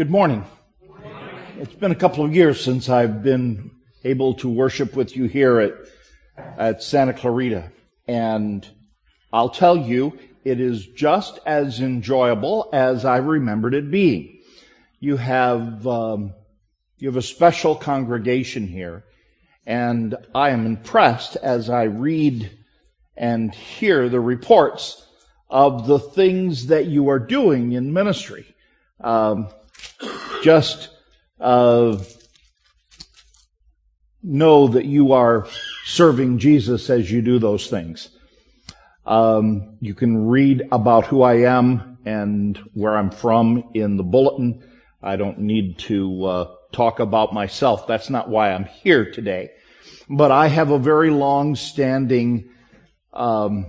Good morning. It's been a couple of years since I've been able to worship with you here at, at Santa Clarita. And I'll tell you, it is just as enjoyable as I remembered it being. You have, um, you have a special congregation here. And I am impressed as I read and hear the reports of the things that you are doing in ministry. Um, just uh, know that you are serving Jesus as you do those things. Um, you can read about who I am and where I'm from in the bulletin. I don't need to uh, talk about myself. That's not why I'm here today. But I have a very long-standing um,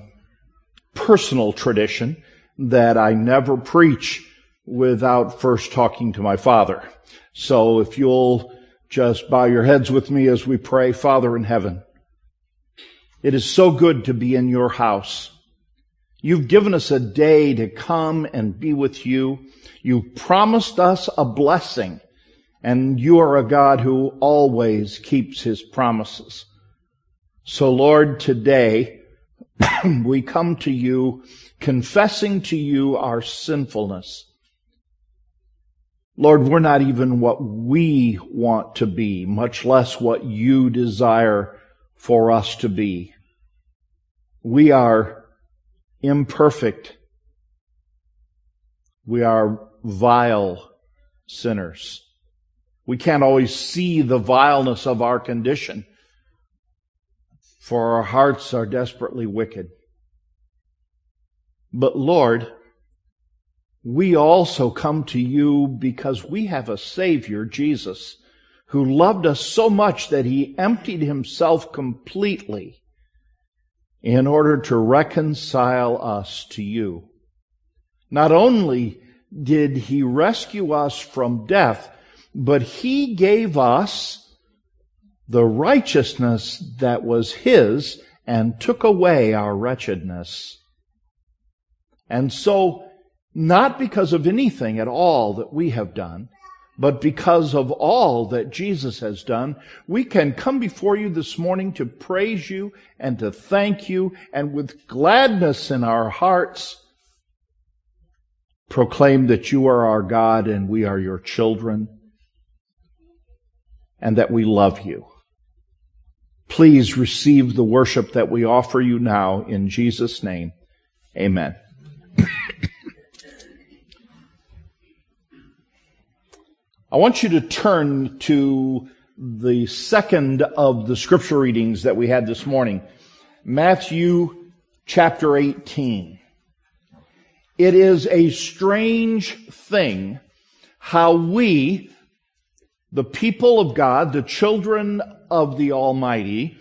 personal tradition that I never preach without first talking to my Father. So if you'll just bow your heads with me as we pray, Father in heaven, it is so good to be in your house. You've given us a day to come and be with you. You've promised us a blessing, and you are a God who always keeps his promises. So Lord, today we come to you confessing to you our sinfulness. Lord, we're not even what we want to be, much less what you desire for us to be. We are imperfect. We are vile sinners. We can't always see the vileness of our condition, for our hearts are desperately wicked. But Lord, we also come to you because we have a Savior, Jesus, who loved us so much that he emptied himself completely in order to reconcile us to you. Not only did he rescue us from death, but he gave us the righteousness that was his and took away our wretchedness. And so not because of anything at all that we have done, but because of all that Jesus has done, we can come before you this morning to praise you and to thank you and with gladness in our hearts proclaim that you are our God and we are your children and that we love you. Please receive the worship that we offer you now in Jesus' name. Amen. I want you to turn to the second of the scripture readings that we had this morning. Matthew chapter 18. It is a strange thing how we, the people of God, the children of the Almighty,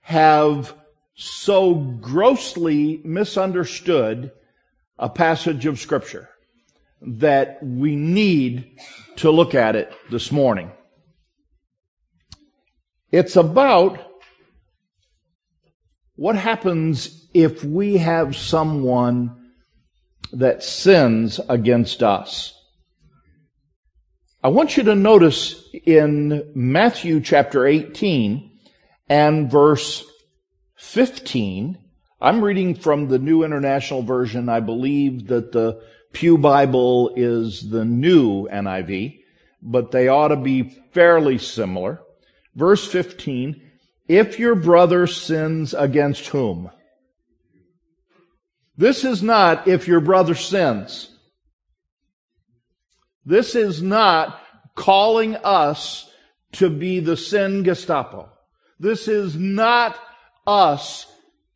have so grossly misunderstood a passage of scripture that we need to look at it this morning. It's about what happens if we have someone that sins against us. I want you to notice in Matthew chapter 18 and verse 15, I'm reading from the New International Version. I believe that the Pew Bible is the new NIV, but they ought to be fairly similar. Verse 15, if your brother sins against whom? This is not if your brother sins. This is not calling us to be the sin Gestapo. This is not us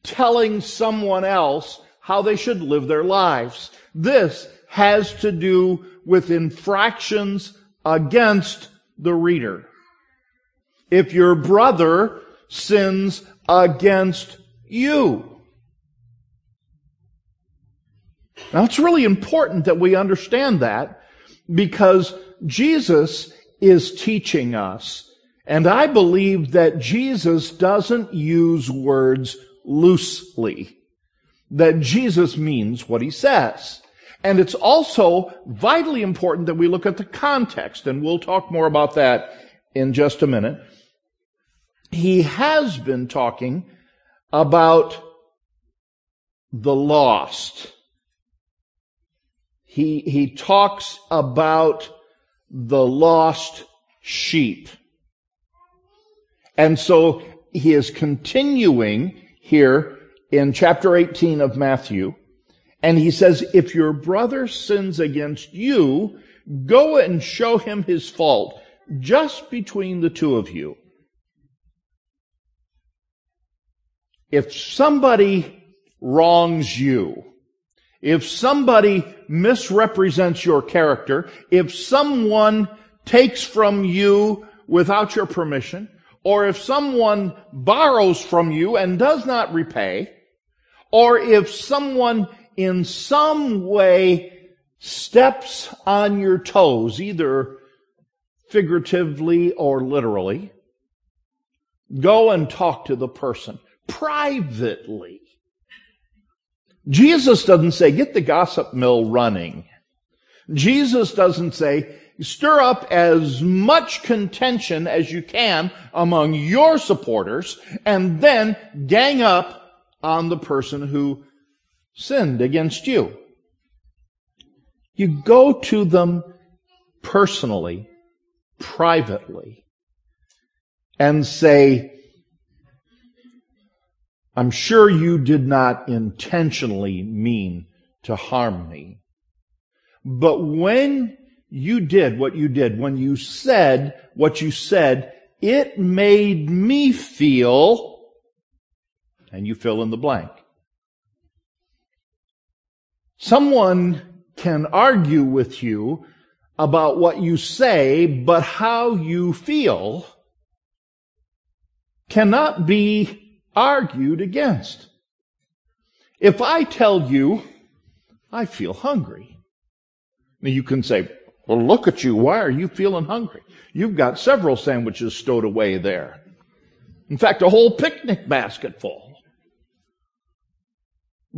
telling someone else how they should live their lives. This has to do with infractions against the reader. If your brother sins against you. Now it's really important that we understand that because Jesus is teaching us. And I believe that Jesus doesn't use words loosely that Jesus means what he says. And it's also vitally important that we look at the context, and we'll talk more about that in just a minute. He has been talking about the lost. He, he talks about the lost sheep. And so he is continuing here in chapter 18 of Matthew. And he says, if your brother sins against you, go and show him his fault just between the two of you. If somebody wrongs you, if somebody misrepresents your character, if someone takes from you without your permission, or if someone borrows from you and does not repay, or if someone in some way steps on your toes, either figuratively or literally, go and talk to the person privately. Jesus doesn't say, get the gossip mill running. Jesus doesn't say, stir up as much contention as you can among your supporters and then gang up on the person who sinned against you. You go to them personally, privately, and say, I'm sure you did not intentionally mean to harm me. But when you did what you did, when you said what you said, it made me feel, and you fill in the blank. Someone can argue with you about what you say, but how you feel cannot be argued against. If I tell you, I feel hungry, now you can say, well, look at you. Why are you feeling hungry? You've got several sandwiches stowed away there. In fact, a whole picnic basket full.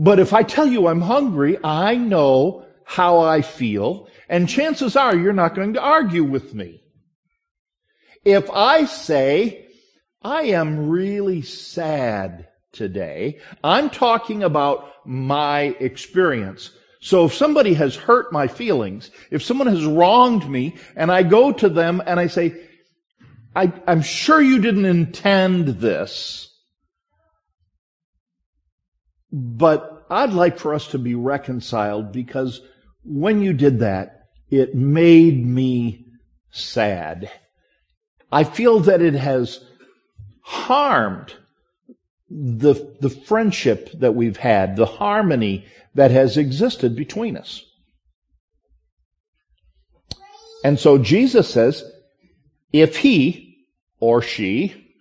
But if I tell you I'm hungry, I know how I feel, and chances are you're not going to argue with me. If I say, I am really sad today, I'm talking about my experience. So if somebody has hurt my feelings, if someone has wronged me, and I go to them and I say, I, am sure you didn't intend this, but I'd like for us to be reconciled because when you did that, it made me sad. I feel that it has harmed the, the friendship that we've had, the harmony that has existed between us. And so Jesus says, if he or she,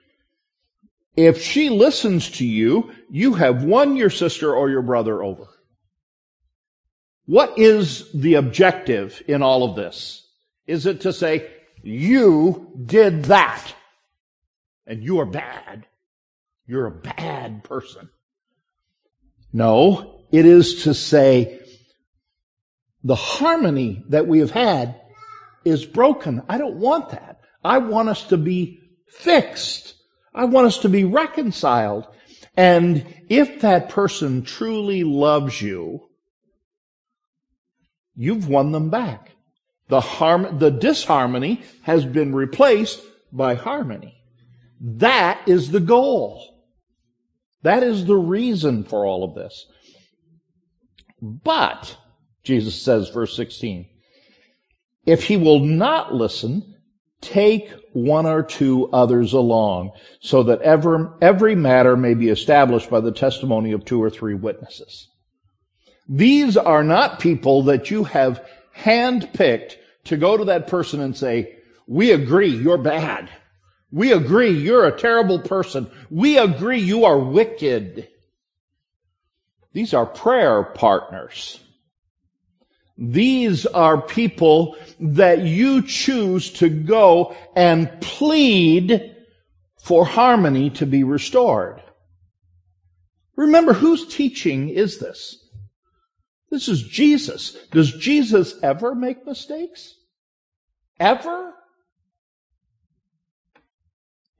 if she listens to you, you have won your sister or your brother over. What is the objective in all of this? Is it to say, you did that and you are bad? You're a bad person. No, it is to say, the harmony that we have had is broken. I don't want that. I want us to be fixed. I want us to be reconciled. And if that person truly loves you, you've won them back. The harm, the disharmony has been replaced by harmony. That is the goal. That is the reason for all of this. But, Jesus says, verse 16, if he will not listen, take one or two others along, so that ever, every matter may be established by the testimony of two or three witnesses. These are not people that you have handpicked to go to that person and say, we agree you're bad. We agree you're a terrible person. We agree you are wicked. These are prayer partners. These are people that you choose to go and plead for harmony to be restored. Remember, whose teaching is this? This is Jesus. Does Jesus ever make mistakes? Ever?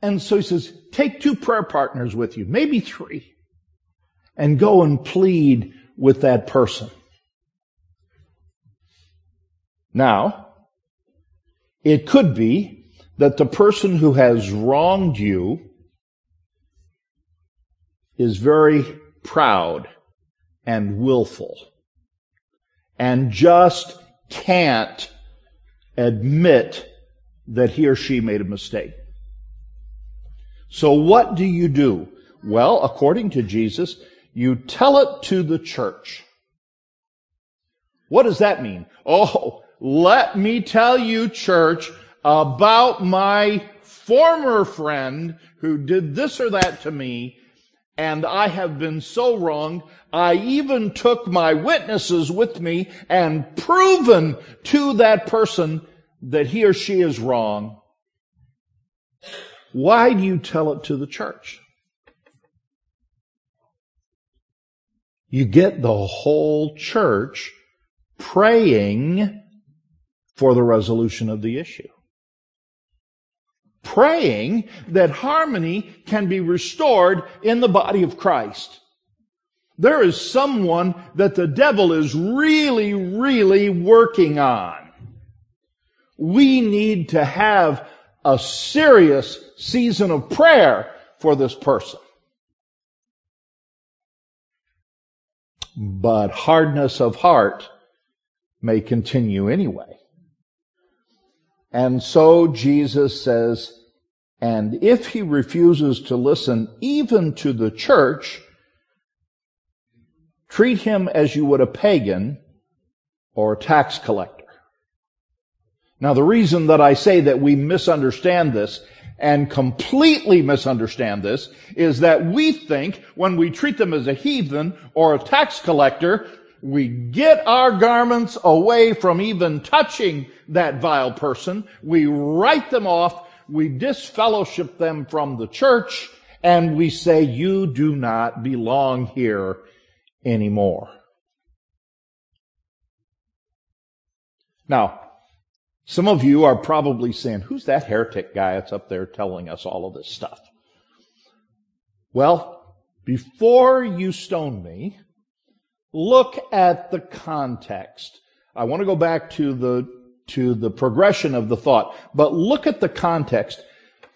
And so he says, take two prayer partners with you, maybe three, and go and plead with that person. Now, it could be that the person who has wronged you is very proud and willful and just can't admit that he or she made a mistake. So what do you do? Well, according to Jesus, you tell it to the church. What does that mean? Oh, let me tell you, church, about my former friend who did this or that to me, and I have been so wronged. I even took my witnesses with me and proven to that person that he or she is wrong. Why do you tell it to the church? You get the whole church praying for the resolution of the issue. Praying that harmony can be restored in the body of Christ. There is someone that the devil is really, really working on. We need to have a serious season of prayer for this person. But hardness of heart may continue anyway. And so Jesus says, and if he refuses to listen even to the church, treat him as you would a pagan or a tax collector. Now the reason that I say that we misunderstand this and completely misunderstand this is that we think when we treat them as a heathen or a tax collector, we get our garments away from even touching that vile person. We write them off. We disfellowship them from the church and we say, you do not belong here anymore. Now, some of you are probably saying, who's that heretic guy that's up there telling us all of this stuff? Well, before you stone me, look at the context. I want to go back to the, to the progression of the thought, but look at the context.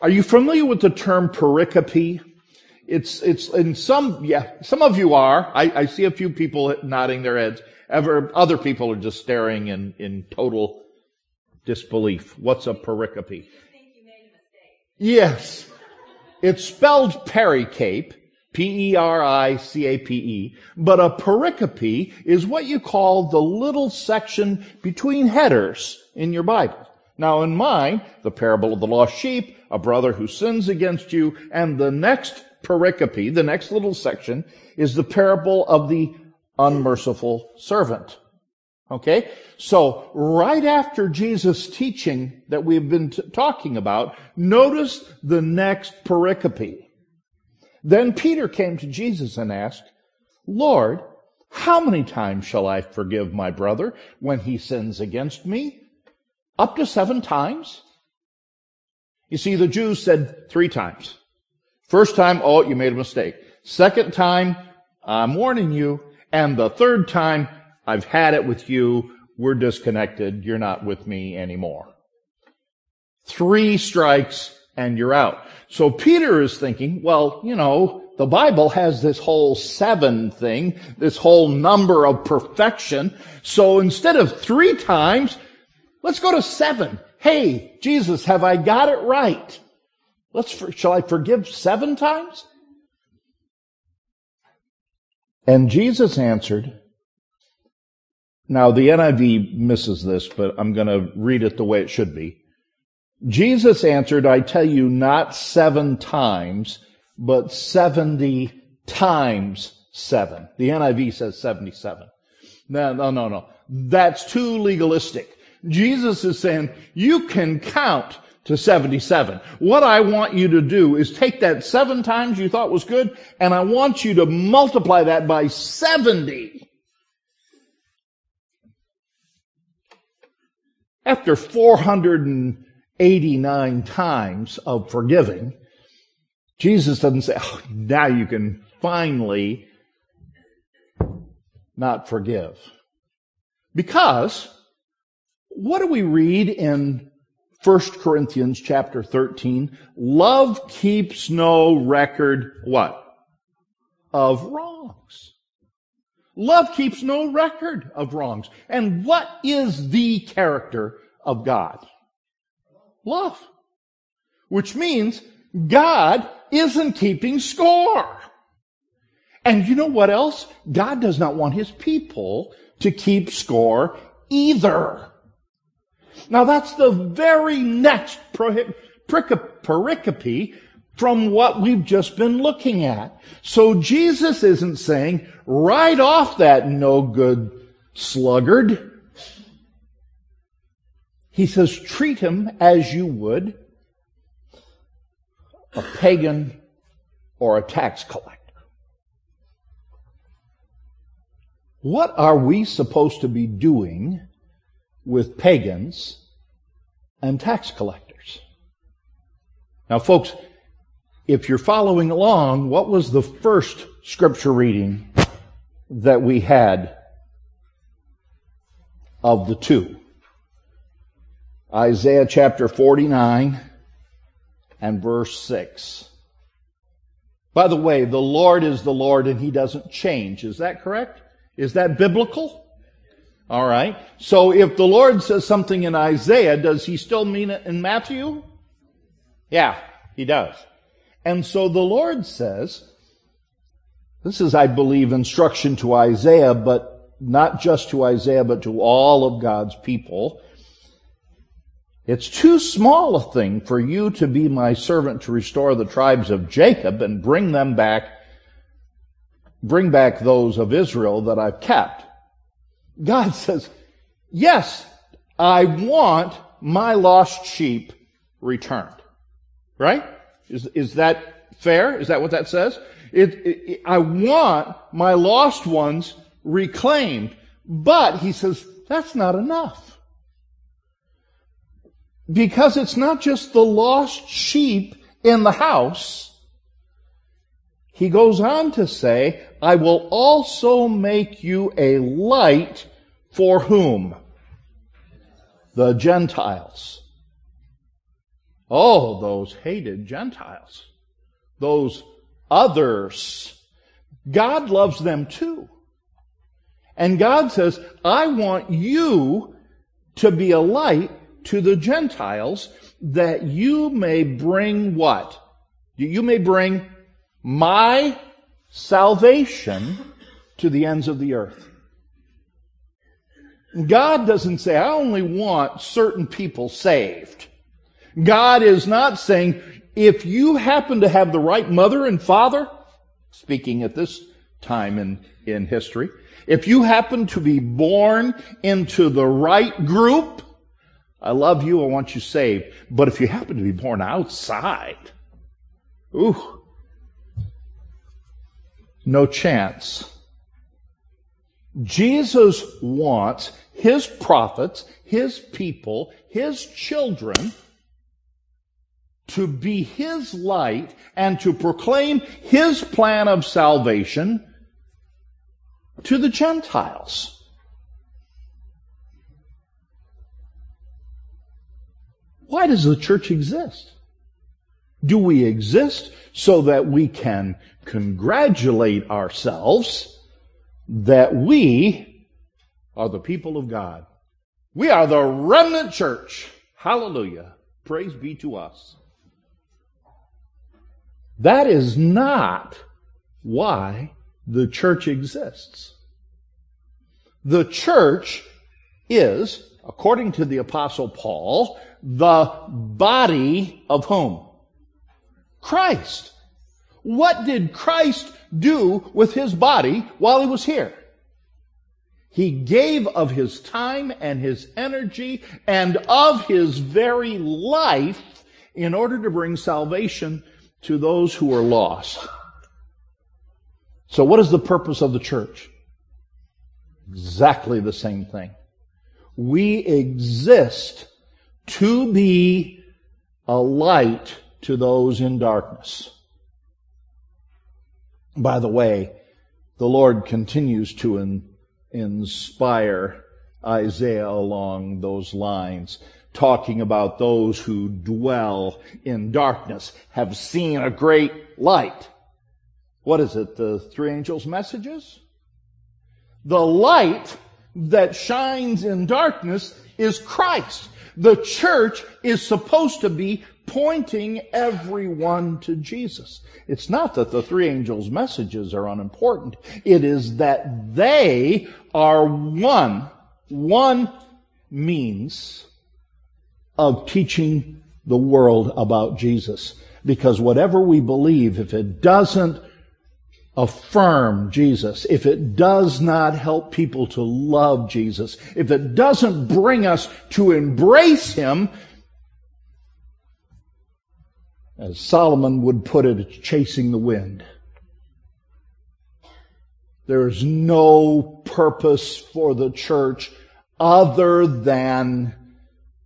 Are you familiar with the term pericope? It's, it's in some, yeah, some of you are. I, I see a few people nodding their heads. Ever, other people are just staring in, in total disbelief. What's a pericope? Yes. It's spelled pericape, P-E-R-I-C-A-P-E, but a pericope is what you call the little section between headers in your Bible. Now in mine, the parable of the lost sheep, a brother who sins against you, and the next pericope, the next little section, is the parable of the unmerciful servant. Okay? So, right after Jesus' teaching that we've been t- talking about, notice the next pericope. Then Peter came to Jesus and asked, Lord, how many times shall I forgive my brother when he sins against me? Up to seven times? You see, the Jews said three times. First time, oh, you made a mistake. Second time, I'm warning you. And the third time, I've had it with you. We're disconnected. You're not with me anymore. Three strikes and you're out. So Peter is thinking, well, you know, the Bible has this whole seven thing, this whole number of perfection. So instead of three times, let's go to seven. Hey, Jesus, have I got it right? Let's, shall I forgive seven times? And Jesus answered, now, the NIV misses this, but I'm going to read it the way it should be. Jesus answered, I tell you, not seven times, but 70 times seven. The NIV says 77. No, no, no, no. That's too legalistic. Jesus is saying, you can count to 77. What I want you to do is take that seven times you thought was good, and I want you to multiply that by 70. After 400 and 489 times of forgiving, Jesus doesn't say, oh, now you can finally not forgive. Because what do we read in 1 Corinthians chapter 13? Love keeps no record what? Of wrongs. Love keeps no record of wrongs. And what is the character of God? Love. Which means God isn't keeping score. And you know what else? God does not want his people to keep score either. Now that's the very next pericope from what we've just been looking at. So Jesus isn't saying, right off that no good sluggard. He says, treat him as you would a pagan or a tax collector. What are we supposed to be doing with pagans and tax collectors? Now, folks, if you're following along, what was the first scripture reading that we had of the two? Isaiah chapter 49 and verse 6. By the way, the Lord is the Lord and He doesn't change. Is that correct? Is that biblical? All right. So if the Lord says something in Isaiah, does he still mean it in Matthew? Yeah, he does. And so the Lord says, this is, I believe, instruction to Isaiah, but not just to Isaiah, but to all of God's people. It's too small a thing for you to be my servant to restore the tribes of Jacob and bring them back bring back those of Israel that I've kept. God says, yes, I want my lost sheep returned. Right? Is, is that fair? Is that what that says? It, it, I want my lost ones reclaimed. But, he says, that's not enough. Because it's not just the lost sheep in the house. He goes on to say, I will also make you a light for whom? The Gentiles. Oh, those hated Gentiles. Those others. God loves them too. And God says, I want you to be a light to the Gentiles that you may bring what? You may bring my salvation to the ends of the earth. God doesn't say, I only want certain people saved. God is not saying, if you happen to have the right mother and father, speaking at this time in, in history, if you happen to be born into the right group, I love you, I want you saved. But if you happen to be born outside, ooh, no chance. Jesus wants his prophets, his people, his children to be his light and to proclaim his plan of salvation to the Gentiles. Why does the church exist? Do we exist so that we can congratulate ourselves that we are the people of God. We are the remnant church. Hallelujah. Praise be to us. That is not why the church exists. The church is, according to the apostle Paul, the body of whom? Christ. What did Christ do with his body while he was here? He gave of his time and his energy and of his very life in order to bring salvation to those who are lost. So what is the purpose of the church? Exactly the same thing. We exist to be a light to those in darkness. By the way, the Lord continues to in, inspire Isaiah along those lines, talking about those who dwell in darkness have seen a great light. What is it? The three angels' messages? The light that shines in darkness is Christ. The church is supposed to be pointing everyone to Jesus. It's not that the three angels' messages are unimportant. It is that they are one, one means of teaching the world about Jesus. Because whatever we believe, if it doesn't affirm Jesus, if it does not help people to love Jesus, if it doesn't bring us to embrace Him, as Solomon would put it, it's chasing the wind. There's no purpose for the church other than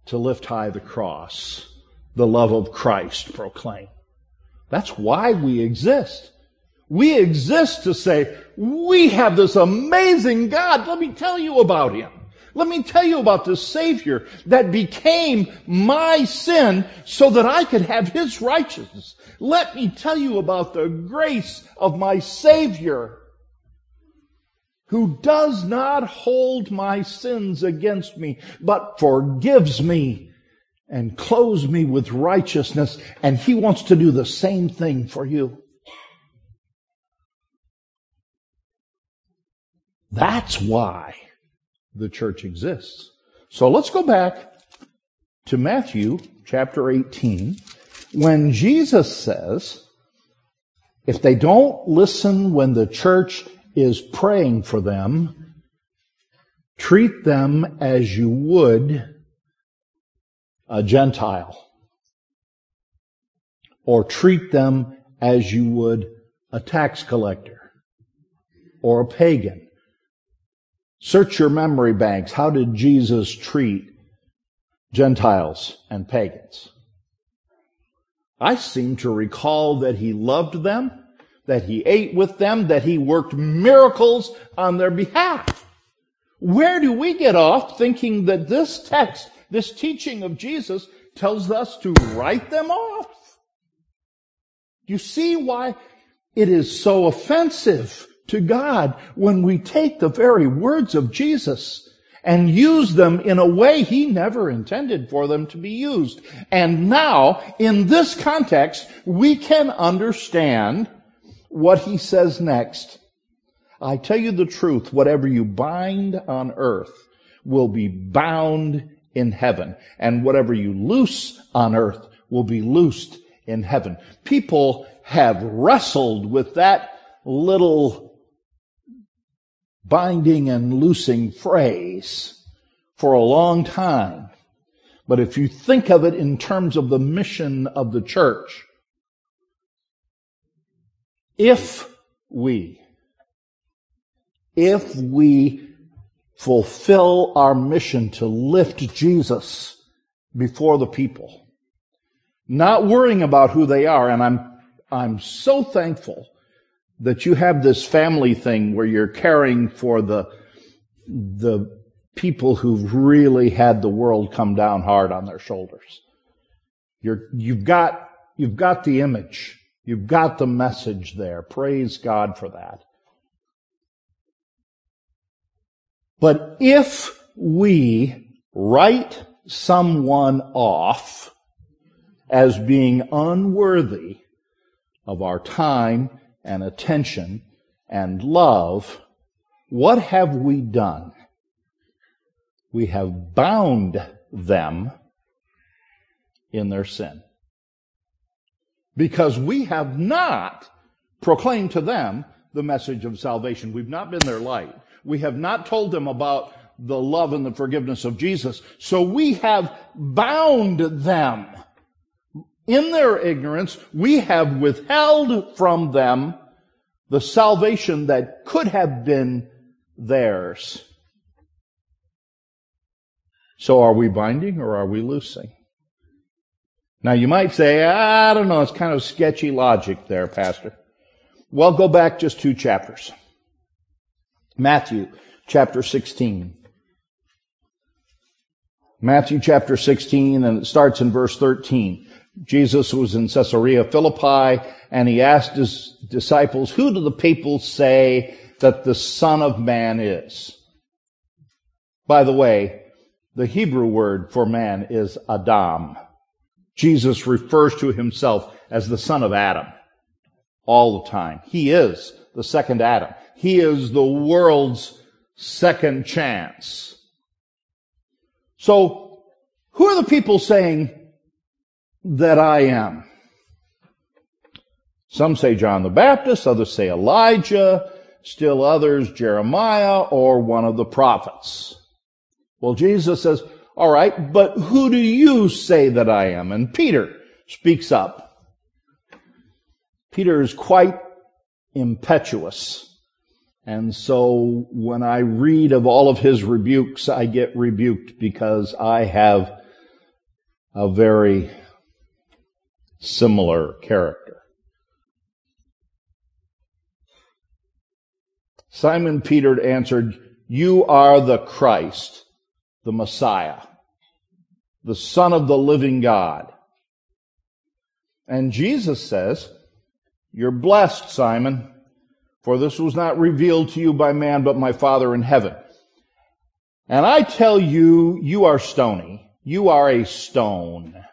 to lift high the cross, the love of Christ proclaim. That's why we exist. We exist to say, we have this amazing God. Let me tell you about Him. Let me tell you about the Savior that became my sin so that I could have His righteousness. Let me tell you about the grace of my Savior who does not hold my sins against me, but forgives me and clothes me with righteousness. And He wants to do the same thing for you. That's why the church exists. So let's go back to Matthew chapter 18 when Jesus says, if they don't listen when the church is praying for them, treat them as you would a Gentile. Or treat them as you would a tax collector or a pagan Search your memory banks. How did Jesus treat Gentiles and pagans? I seem to recall that he loved them, that he ate with them, that he worked miracles on their behalf. Where do we get off thinking that this text, this teaching of Jesus tells us to write them off? Do you see why it is so offensive to God when we take the very words of Jesus and use them in a way he never intended for them to be used. And now, in this context, we can understand what he says next. I tell you the truth, whatever you bind on earth will be bound in heaven, and whatever you loose on earth will be loosed in heaven. People have wrestled with that little binding and loosing phrase for a long time. But if you think of it in terms of the mission of the church, if we, if we fulfill our mission to lift Jesus before the people, not worrying about who they are, and I'm, I'm so thankful that you have this family thing where you're caring for the, the people who've really had the world come down hard on their shoulders. You're, you've got, you've got the image. You've got the message there. Praise God for that. But if we write someone off as being unworthy of our time and attention and love, what have we done? We have bound them in their sin. Because we have not proclaimed to them the message of salvation. We've not been their light. We have not told them about the love and the forgiveness of Jesus. So we have bound them in their ignorance, we have withheld from them the salvation that could have been theirs. So are we binding or are we loosing? Now you might say, I don't know, it's kind of sketchy logic there, Pastor. Well, go back just two chapters. Matthew chapter 16. Matthew chapter 16, and it starts in verse 13. Jesus was in Caesarea Philippi, and he asked his disciples, who do the people say that the Son of Man is? By the way, the Hebrew word for man is Adam. Jesus refers to himself as the son of Adam all the time. He is the second Adam. He is the world's second chance. So, who are the people saying that I am? Some say John the Baptist, others say Elijah, still others Jeremiah or one of the prophets. Well, Jesus says, all right, but who do you say that I am? And Peter speaks up. Peter is quite impetuous. And so when I read of all of his rebukes, I get rebuked because I have a very similar character. Simon Peter answered, You are the Christ, the Messiah, the Son of the living God. And Jesus says, You're blessed, Simon. For this was not revealed to you by man, but my Father in heaven. And I tell you, you are stony. You are a stone.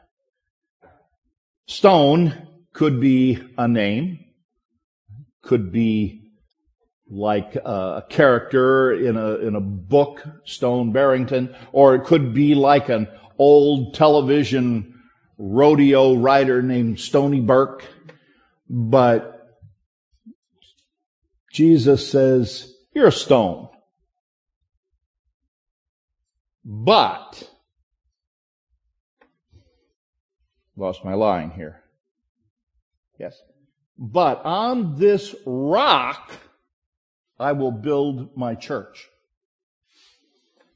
Stone could be a name, could be like a character in a, in a book, Stone Barrington, or it could be like an old television rodeo rider named Stony Burke. But Jesus says, You're a stone. But, lost my line here. Yes. But on this rock, I will build my church.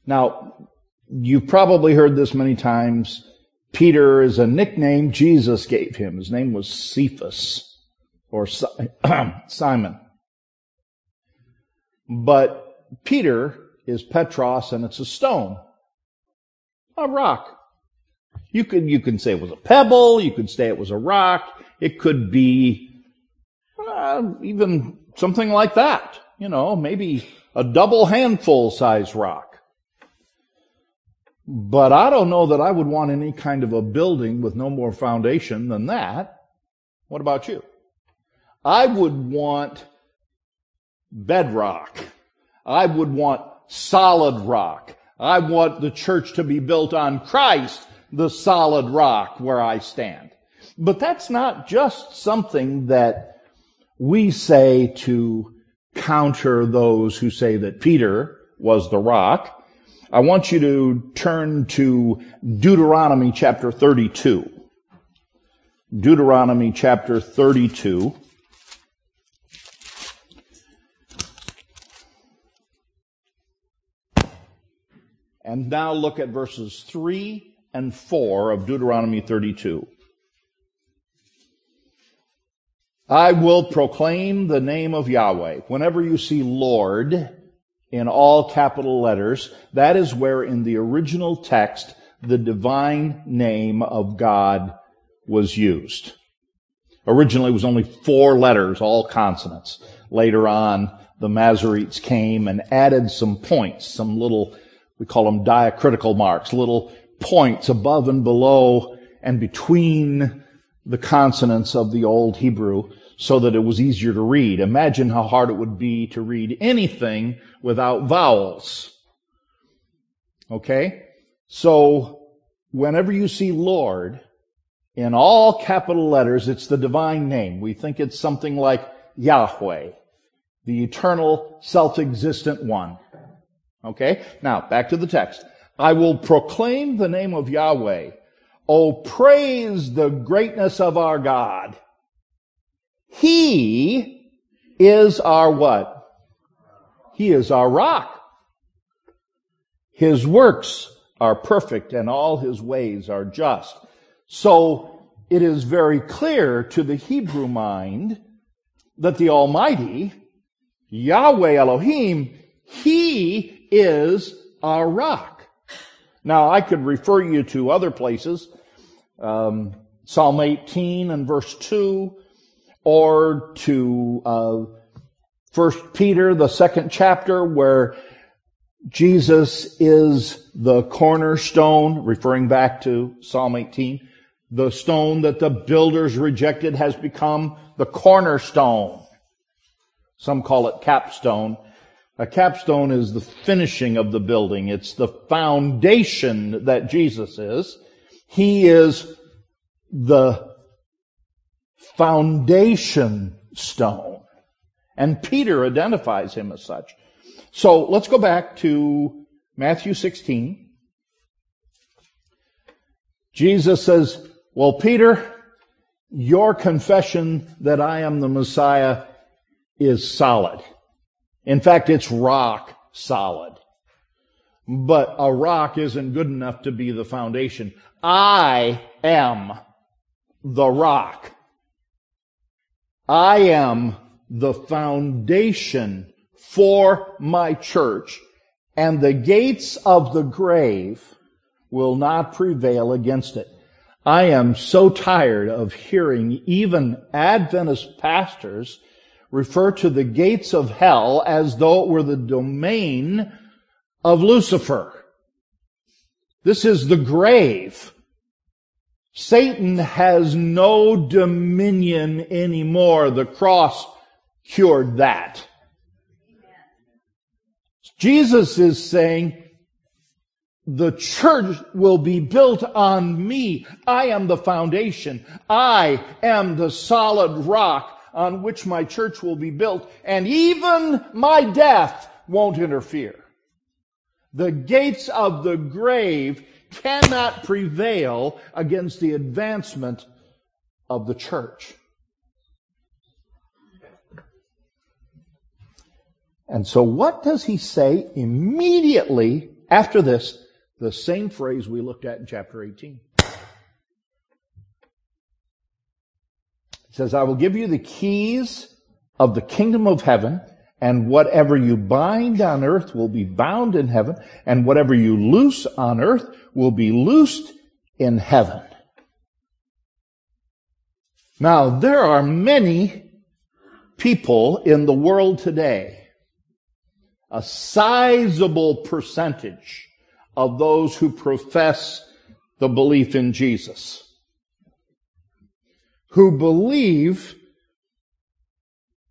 Now, you've probably heard this many times. Peter is a nickname Jesus gave him. His name was Cephas or Simon. But Peter is Petros and it's a stone. A rock. You could, you can say it was a pebble. You could say it was a rock. It could be uh, even something like that. You know, maybe a double handful size rock. But I don't know that I would want any kind of a building with no more foundation than that. What about you? I would want bedrock. I would want solid rock. I want the church to be built on Christ, the solid rock where I stand. But that's not just something that we say to counter those who say that Peter was the rock. I want you to turn to Deuteronomy chapter 32. Deuteronomy chapter 32. And now look at verses 3 and 4 of Deuteronomy 32. I will proclaim the name of Yahweh. Whenever you see Lord in all capital letters, that is where in the original text the divine name of God was used. Originally it was only four letters, all consonants. Later on, the Masoretes came and added some points, some little we call them diacritical marks, little points above and below and between the consonants of the old Hebrew so that it was easier to read. Imagine how hard it would be to read anything without vowels. Okay? So, whenever you see Lord, in all capital letters, it's the divine name. We think it's something like Yahweh, the eternal, self-existent one. Okay? Now, back to the text. I will proclaim the name of Yahweh. Oh, praise the greatness of our God. He is our what? He is our rock. His works are perfect and all his ways are just. So it is very clear to the Hebrew mind that the Almighty, Yahweh Elohim, He is our rock. Now I could refer you to other places, um, Psalm 18 and verse 2, or to uh, First Peter, the second chapter, where Jesus is the cornerstone, referring back to Psalm 18. The stone that the builders rejected has become the cornerstone. Some call it capstone. A capstone is the finishing of the building. It's the foundation that Jesus is. He is the foundation stone. And Peter identifies him as such. So let's go back to Matthew 16. Jesus says, well, Peter, your confession that I am the Messiah is solid. In fact, it's rock solid. But a rock isn't good enough to be the foundation. I am the rock. I am the foundation for my church, and the gates of the grave will not prevail against it. I am so tired of hearing even Adventist pastors refer to the gates of hell as though it were the domain of Lucifer. This is the grave. Satan has no dominion anymore. The cross cured that. Jesus is saying, the church will be built on me. I am the foundation. I am the solid rock on which my church will be built, and even my death won't interfere. The gates of the grave cannot prevail against the advancement of the church. And so what does he say immediately after this? The same phrase we looked at in chapter 18. Says, I will give you the keys of the kingdom of heaven, and whatever you bind on earth will be bound in heaven, and whatever you loose on earth will be loosed in heaven. Now, there are many people in the world today, a sizable percentage of those who profess the belief in Jesus who believe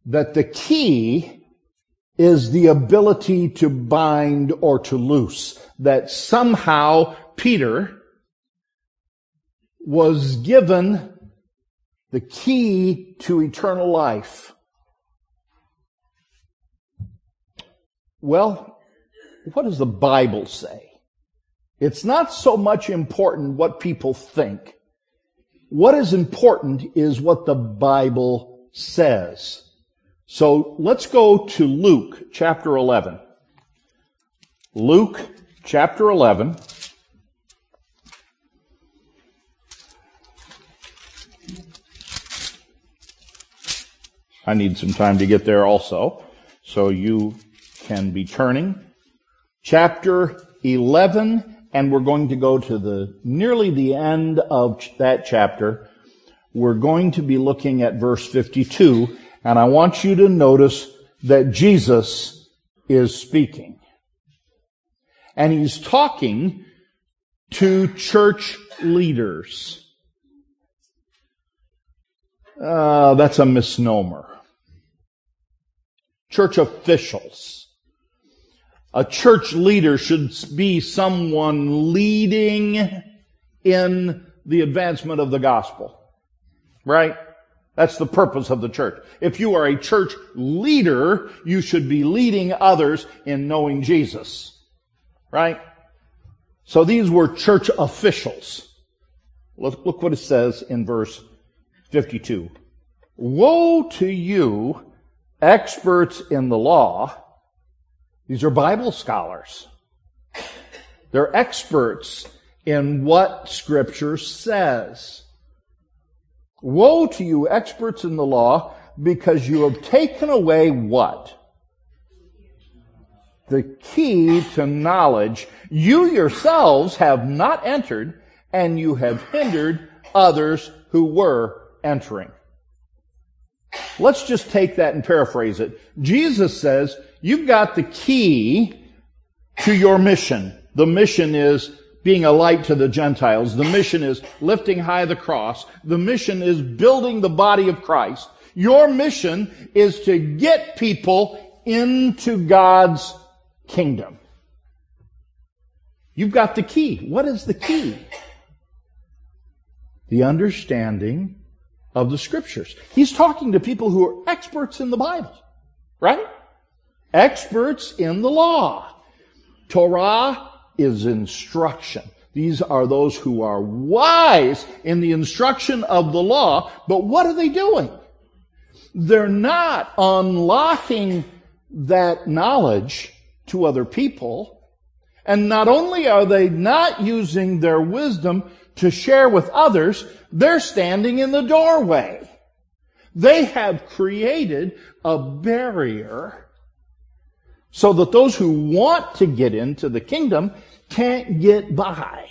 that the key is the ability to bind or to loose. That somehow Peter was given the key to eternal life. Well, what does the Bible say? It's not so much important what people think what is important is what the Bible says. So let's go to Luke chapter 11. Luke chapter 11. I need some time to get there also. So you can be turning. Chapter 11 and we're going to go to the nearly the end of that chapter. We're going to be looking at verse 52, and I want you to notice that Jesus is speaking. And he's talking to church leaders. Uh, that's a misnomer. Church officials. A church leader should be someone leading in the advancement of the gospel. Right? That's the purpose of the church. If you are a church leader, you should be leading others in knowing Jesus. Right? So these were church officials. Look, look what it says in verse 52. Woe to you, experts in the law, these are Bible scholars. They're experts in what Scripture says. Woe to you, experts in the law, because you have taken away what? The key to knowledge. You yourselves have not entered, and you have hindered others who were entering. Let's just take that and paraphrase it. Jesus says, you've got the key to your mission. The mission is being a light to the Gentiles. The mission is lifting high the cross. The mission is building the body of Christ. Your mission is to get people into God's kingdom. You've got the key. What is the key? The understanding of the scriptures. He's talking to people who are experts in the Bible, right? Experts in the law. Torah is instruction. These are those who are wise in the instruction of the law, but what are they doing? They're not unlocking that knowledge to other people. And not only are they not using their wisdom to share with others, they're standing in the doorway. They have created a barrier so that those who want to get into the kingdom can't get by.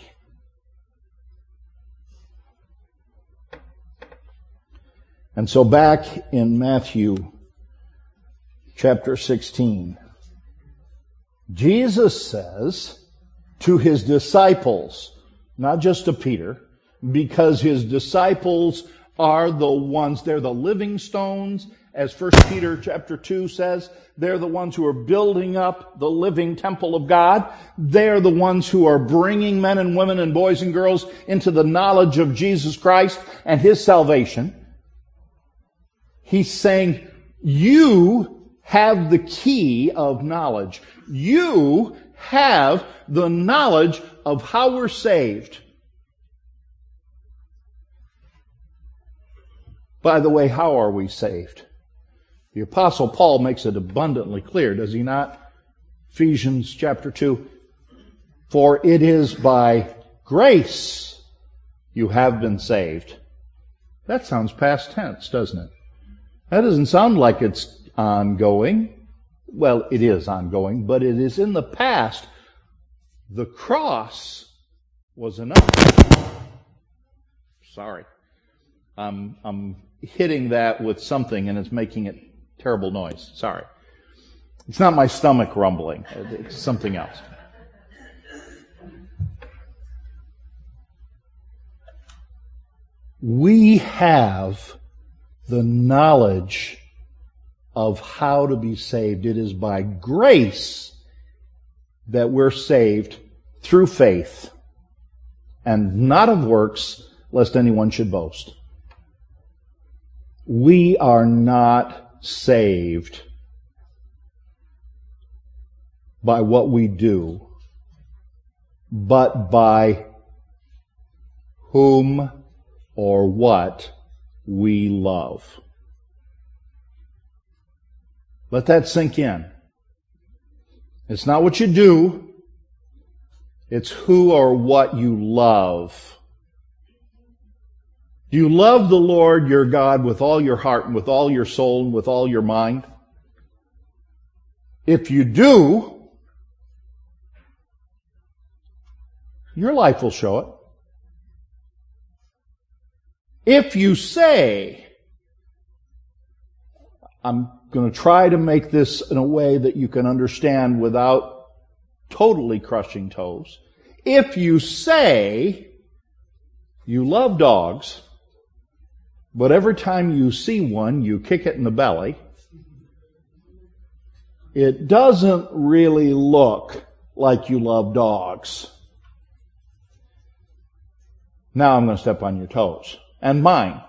And so back in Matthew chapter 16, Jesus says to his disciples, not just to Peter, because his disciples are the ones, they're the living stones, as 1 Peter chapter 2 says, they're the ones who are building up the living temple of God. They're the ones who are bringing men and women and boys and girls into the knowledge of Jesus Christ and His salvation. He's saying, you have the key of knowledge. You have the knowledge of how we're saved. By the way, how are we saved? The apostle Paul makes it abundantly clear, does he not? Ephesians chapter 2. For it is by grace you have been saved. That sounds past tense, doesn't it? That doesn't sound like it's ongoing. Well, it is ongoing, but it is in the past. The cross was enough. Sorry. I'm, I'm hitting that with something and it's making it terrible noise. Sorry. It's not my stomach rumbling. It's something else. We have the knowledge of how to be saved. It is by grace that we're saved through faith and not of works, lest anyone should boast. We are not saved by what we do, but by whom or what we love. Let that sink in. It's not what you do. It's who or what you love. Do you love the Lord your God with all your heart and with all your soul and with all your mind? If you do, your life will show it. If you say, I'm going to try to make this in a way that you can understand without totally crushing toes. If you say you love dogs, but every time you see one, you kick it in the belly, it doesn't really look like you love dogs. Now I'm going to step on your toes and mine.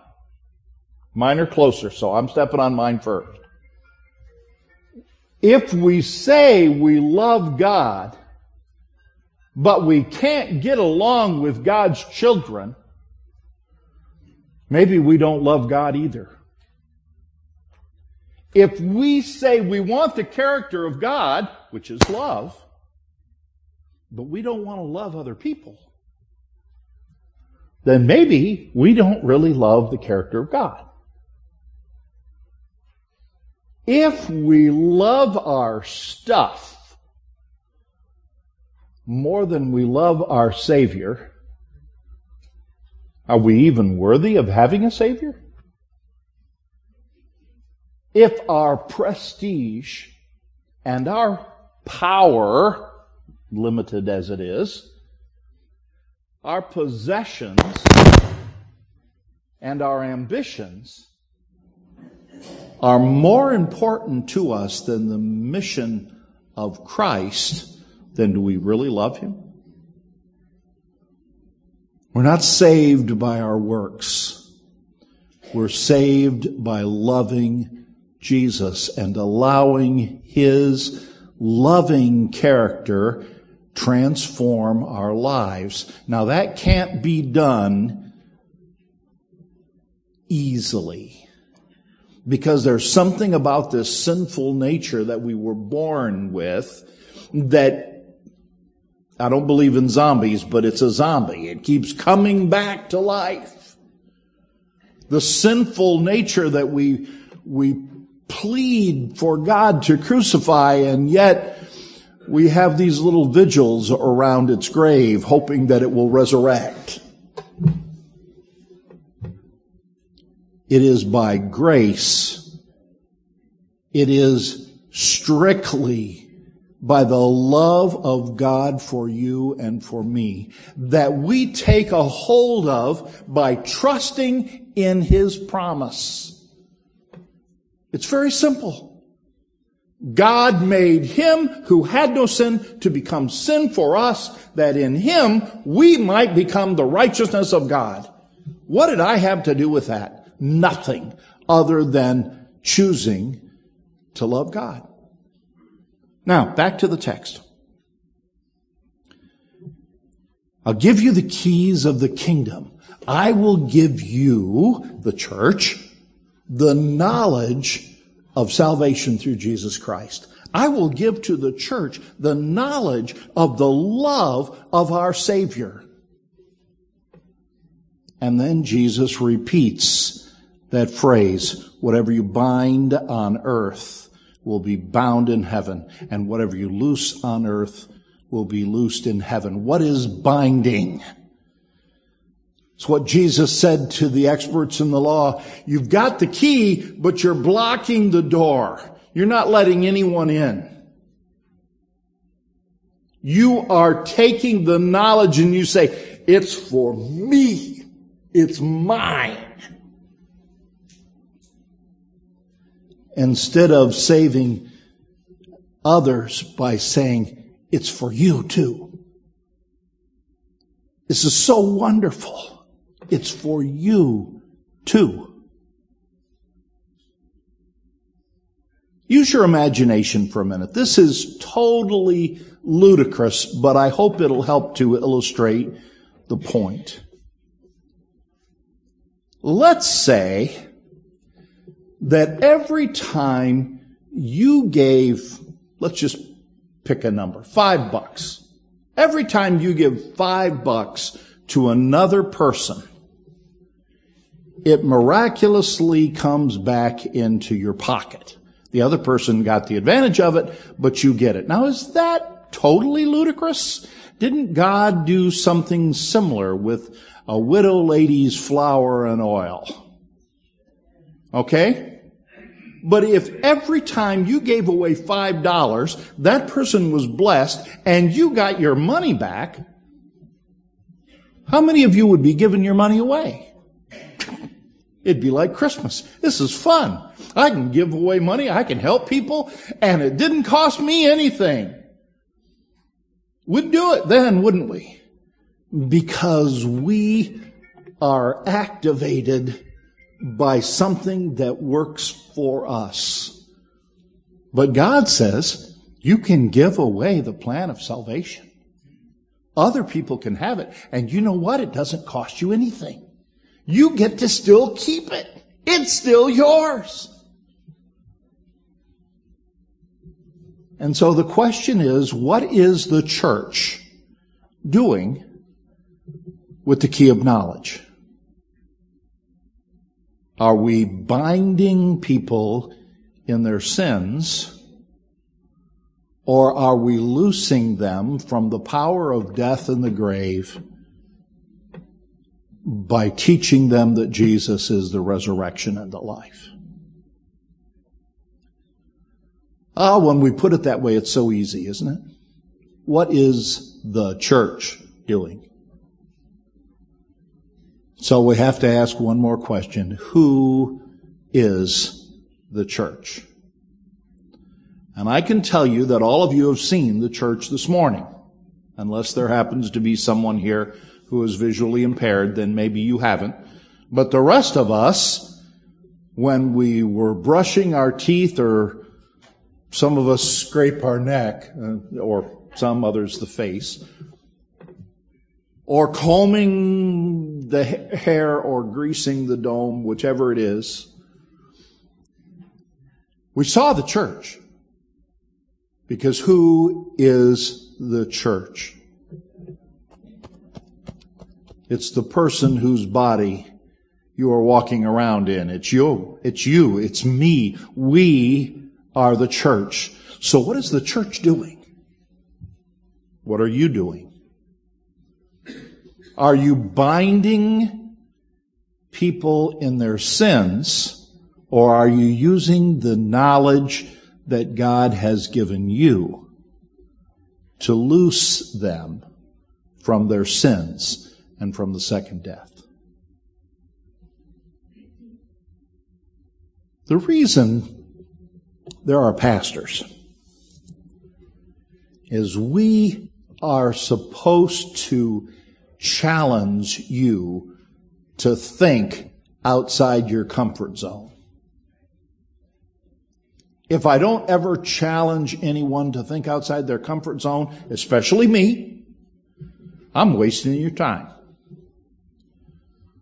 Mine are closer, so I'm stepping on mine first. If we say we love God, but we can't get along with God's children, maybe we don't love God either. If we say we want the character of God, which is love, but we don't want to love other people, then maybe we don't really love the character of God. If we love our stuff more than we love our Savior, are we even worthy of having a Savior? If our prestige and our power, limited as it is, our possessions and our ambitions are more important to us than the mission of Christ, then do we really love Him? We're not saved by our works. We're saved by loving Jesus and allowing His loving character transform our lives. Now that can't be done easily because there's something about this sinful nature that we were born with that I don't believe in zombies, but it's a zombie. It keeps coming back to life. The sinful nature that we, we plead for God to crucify and yet we have these little vigils around its grave hoping that it will resurrect. It is by grace. It is strictly by the love of God for you and for me that we take a hold of by trusting in His promise. It's very simple. God made Him who had no sin to become sin for us that in Him we might become the righteousness of God. What did I have to do with that? nothing other than choosing to love God. Now, back to the text. I'll give you the keys of the kingdom. I will give you, the church, the knowledge of salvation through Jesus Christ. I will give to the church the knowledge of the love of our Savior. And then Jesus repeats that phrase, whatever you bind on earth will be bound in heaven, and whatever you loose on earth will be loosed in heaven. What is binding? It's what Jesus said to the experts in the law. You've got the key, but you're blocking the door. You're not letting anyone in. You are taking the knowledge and you say, it's for me. It's mine. Instead of saving others by saying, it's for you too. This is so wonderful. It's for you too. Use your imagination for a minute. This is totally ludicrous, but I hope it'll help to illustrate the point. Let's say that every time you gave, let's just pick a number, five bucks. Every time you give five bucks to another person, it miraculously comes back into your pocket. The other person got the advantage of it, but you get it. Now is that totally ludicrous? Didn't God do something similar with a widow lady's flour and oil? Okay? But if every time you gave away five dollars, that person was blessed and you got your money back, how many of you would be giving your money away? It'd be like Christmas. This is fun. I can give away money. I can help people and it didn't cost me anything. We'd do it then, wouldn't we? Because we are activated by something that works for us. But God says you can give away the plan of salvation. Other people can have it. And you know what? It doesn't cost you anything. You get to still keep it. It's still yours. And so the question is, what is the church? doing with the key of knowledge? Are we binding people in their sins? Or are we loosing them from the power of death and the grave by teaching them that Jesus is the resurrection and the life? Ah, when we put it that way, it's so easy, isn't it? What is the church doing? So we have to ask one more question. Who is the church? And I can tell you that all of you have seen the church this morning. Unless there happens to be someone here who is visually impaired, then maybe you haven't. But the rest of us, when we were brushing our teeth or some of us scrape our neck, uh, or some others the face, or combing the hair or greasing the dome, whichever it is, we saw the church. Because who is the church? It's the person whose body you are walking around in. It's you. It's you. It's me. We are the church. So what is the church doing? What are you doing? Are you binding people in their sins or are you using the knowledge that God has given you to loose them from their sins and from the second death. The reason there are pastors is we are supposed to challenge you to think outside your comfort zone. If I don't ever challenge anyone to think outside their comfort zone, especially me, I'm wasting your time.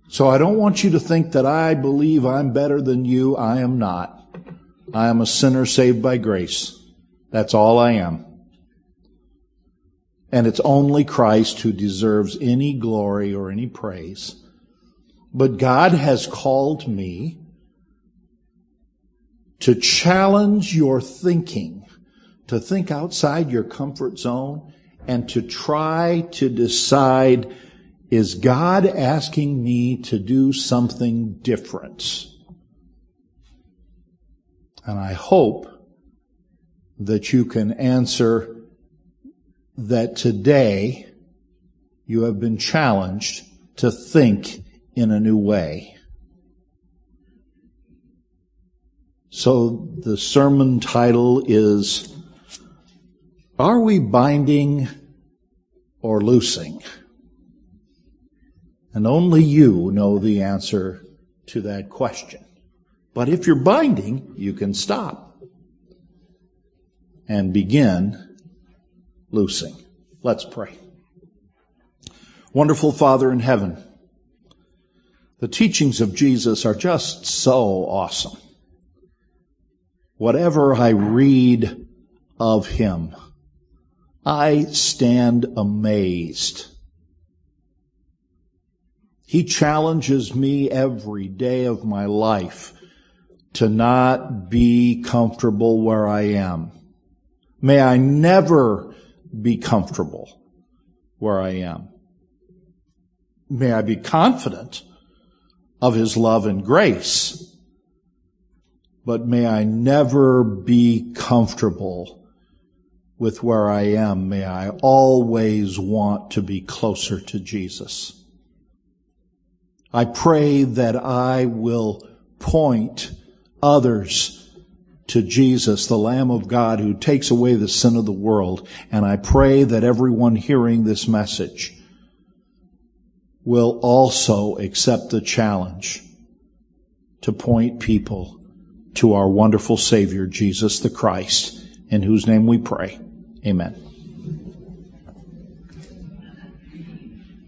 So I don't want you to think that I believe I'm better than you. I am not. I am a sinner saved by grace. That's all I am. And it's only Christ who deserves any glory or any praise. But God has called me to challenge your thinking, to think outside your comfort zone, and to try to decide, is God asking me to do something different? And I hope that you can answer that today you have been challenged to think in a new way. So the sermon title is Are we binding or loosing? And only you know the answer to that question. But if you're binding, you can stop and begin loosing. Let's pray. Wonderful Father in heaven, the teachings of Jesus are just so awesome whatever I read of him, I stand amazed. He challenges me every day of my life to not be comfortable where I am. May I never be comfortable where I am. May I be confident of His love and grace but may I never be comfortable with where I am. May I always want to be closer to Jesus. I pray that I will point others to Jesus, the Lamb of God who takes away the sin of the world. And I pray that everyone hearing this message will also accept the challenge to point people to our wonderful Savior, Jesus the Christ, in whose name we pray. Amen.